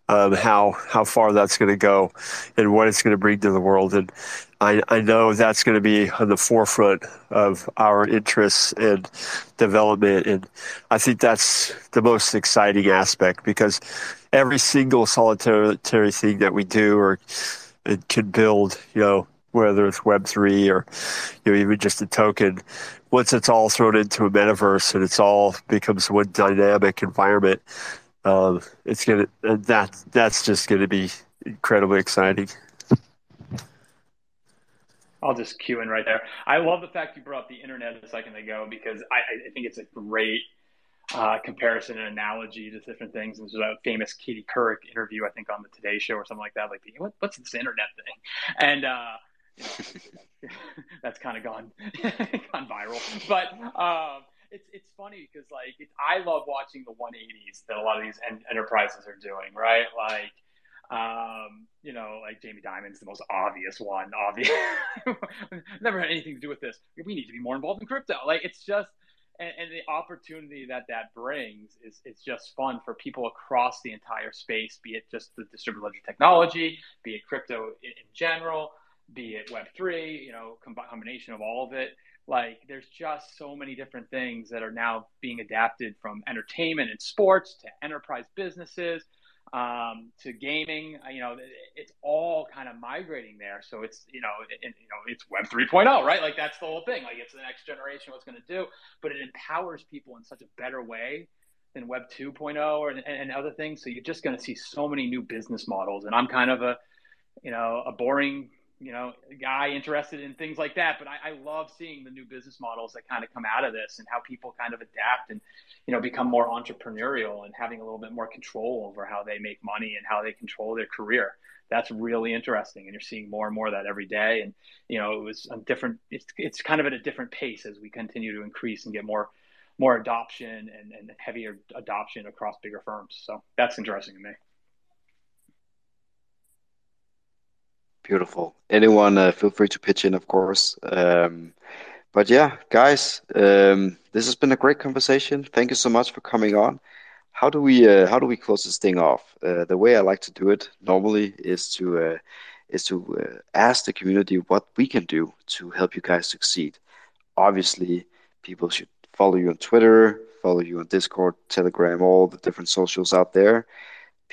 um, how how far that's going to go and what it's going to bring to the world. And I, I know that's going to be on the forefront of our interests and development. And I think that's the most exciting aspect because every single solitary thing that we do or it can build, you know, whether it's Web3 or you know, even just a token, once it's all thrown into a metaverse and it's all becomes one dynamic environment, um, it's gonna that that's just gonna be incredibly exciting. I'll just cue in right there. I love the fact you brought the internet a second ago because I, I think it's a great uh, comparison and analogy to different things. And there's a famous Katie Couric interview, I think, on the Today Show or something like that. Like, what, what's this internet thing? And uh, that's kind of gone gone viral. But um, it's it's funny because like it's, I love watching the 180s that a lot of these en- enterprises are doing, right? Like um, you know, like Jamie Dimon's the most obvious one. Obvious, never had anything to do with this. We need to be more involved in crypto. Like it's just, and, and, the opportunity that that brings is it's just fun for people across the entire space. Be it just the distributed ledger technology, be it crypto in, in general, be it Web three, you know, combination of all of it. Like there's just so many different things that are now being adapted from entertainment and sports to enterprise businesses um, to gaming. Uh, you know, it's all kind of migrating there. So it's you know, it, you know, it's Web 3.0, right? Like that's the whole thing. Like it's the next generation, what's going to do, but it empowers people in such a better way than Web 2.0 or and, and other things. So you're just going to see so many new business models. And I'm kind of a you know a boring you know, guy interested in things like that. But I, I, love seeing the new business models that kind of come out of this and how people kind of adapt and, you know, become more entrepreneurial and having a little bit more control over how they make money and how they control their career. That's really interesting. And you're seeing more and more of that every day. And, you know, it was a different, it's, it's kind of at a different pace as we continue to increase and get more, more adoption and, and heavier adoption across bigger firms. So that's interesting to me. Beautiful. Anyone, uh, feel free to pitch in, of course. Um, but yeah, guys, um, this has been a great conversation. Thank you so much for coming on. How do we uh, how do we close this thing off? Uh, the way I like to do it normally is to uh, is to uh, ask the community what we can do to help you guys succeed. Obviously, people should follow you on Twitter, follow you on Discord, Telegram, all the different socials out there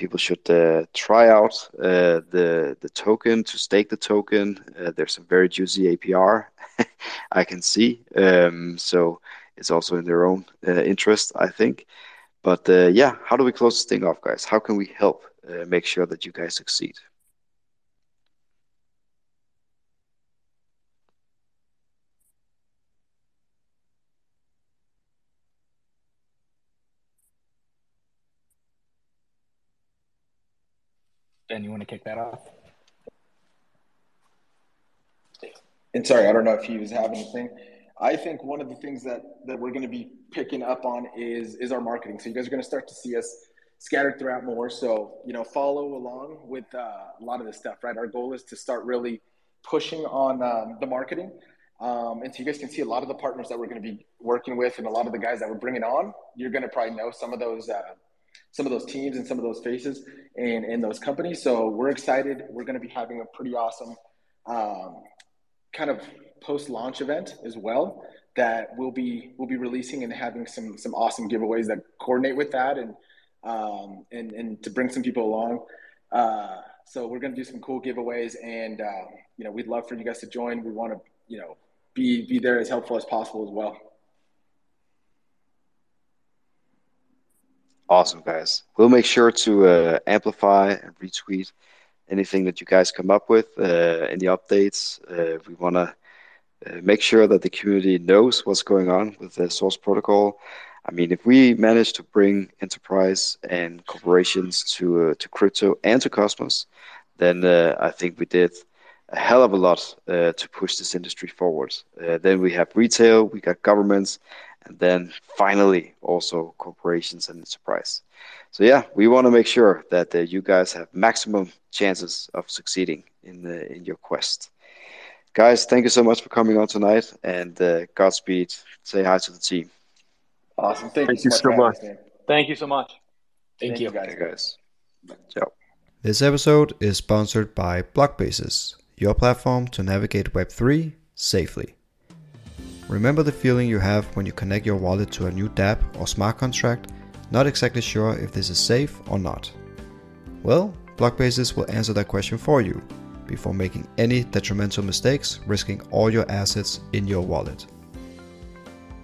people should uh, try out uh, the the token to stake the token. Uh, there's some very juicy APR I can see, um, so it's also in their own uh, interest, I think. But uh, yeah, how do we close this thing off, guys? How can we help uh, make sure that you guys succeed? Ben, you want to kick that off? And sorry, I don't know if he was having anything. I think one of the things that that we're going to be picking up on is is our marketing. So you guys are going to start to see us scattered throughout more. So you know, follow along with uh, a lot of this stuff. Right, our goal is to start really pushing on um, the marketing. Um, and so you guys can see a lot of the partners that we're going to be working with, and a lot of the guys that we're bringing on. You're going to probably know some of those uh, some of those teams and some of those faces in, in those companies. So we're excited. We're going to be having a pretty awesome um, kind of post launch event as well that we'll be we'll be releasing and having some some awesome giveaways that coordinate with that and um, and and to bring some people along. Uh, so we're going to do some cool giveaways and um, you know we'd love for you guys to join. We want to you know be be there as helpful as possible as well. Awesome, guys. We'll make sure to uh, amplify and retweet anything that you guys come up with, uh, any updates. Uh, we want to uh, make sure that the community knows what's going on with the source protocol. I mean, if we manage to bring enterprise and corporations to uh, to crypto and to Cosmos, then uh, I think we did a hell of a lot to push this industry forward. Then we have retail, we got governments, and then finally also corporations and enterprise. So yeah, we want to make sure that uh, you guys have maximum chances of succeeding in the, in your quest. Guys, thank you so much for coming on tonight, and uh, Godspeed. Say hi to the team. Awesome. Thank, Thank you you so so much. much. Thank you so much. Thank, you. guys. Okay, guys. Ciao. This episode is sponsored by Blockbases, your platform to navigate Web3 safely. Remember the feeling you have when you connect your wallet to a new dApp or smart contract, not exactly sure if this is safe or not? Well, Blockbases will answer that question for you before making any detrimental mistakes, risking all your assets in your wallet.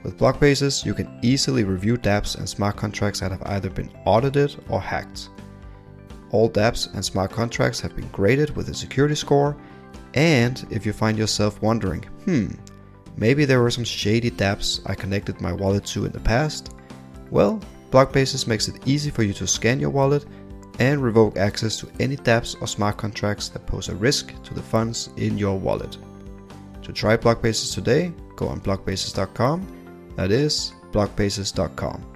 With Blockbases, you can easily review dApps and smart contracts that have either been audited or hacked. All dApps and smart contracts have been graded with a security score, and if you find yourself wondering, hmm, maybe there were some shady dApps I connected my wallet to in the past, well, Blockbases makes it easy for you to scan your wallet and revoke access to any dApps or smart contracts that pose a risk to the funds in your wallet. To try Blockbases today, go on blockbases.com, that is blockbases.com.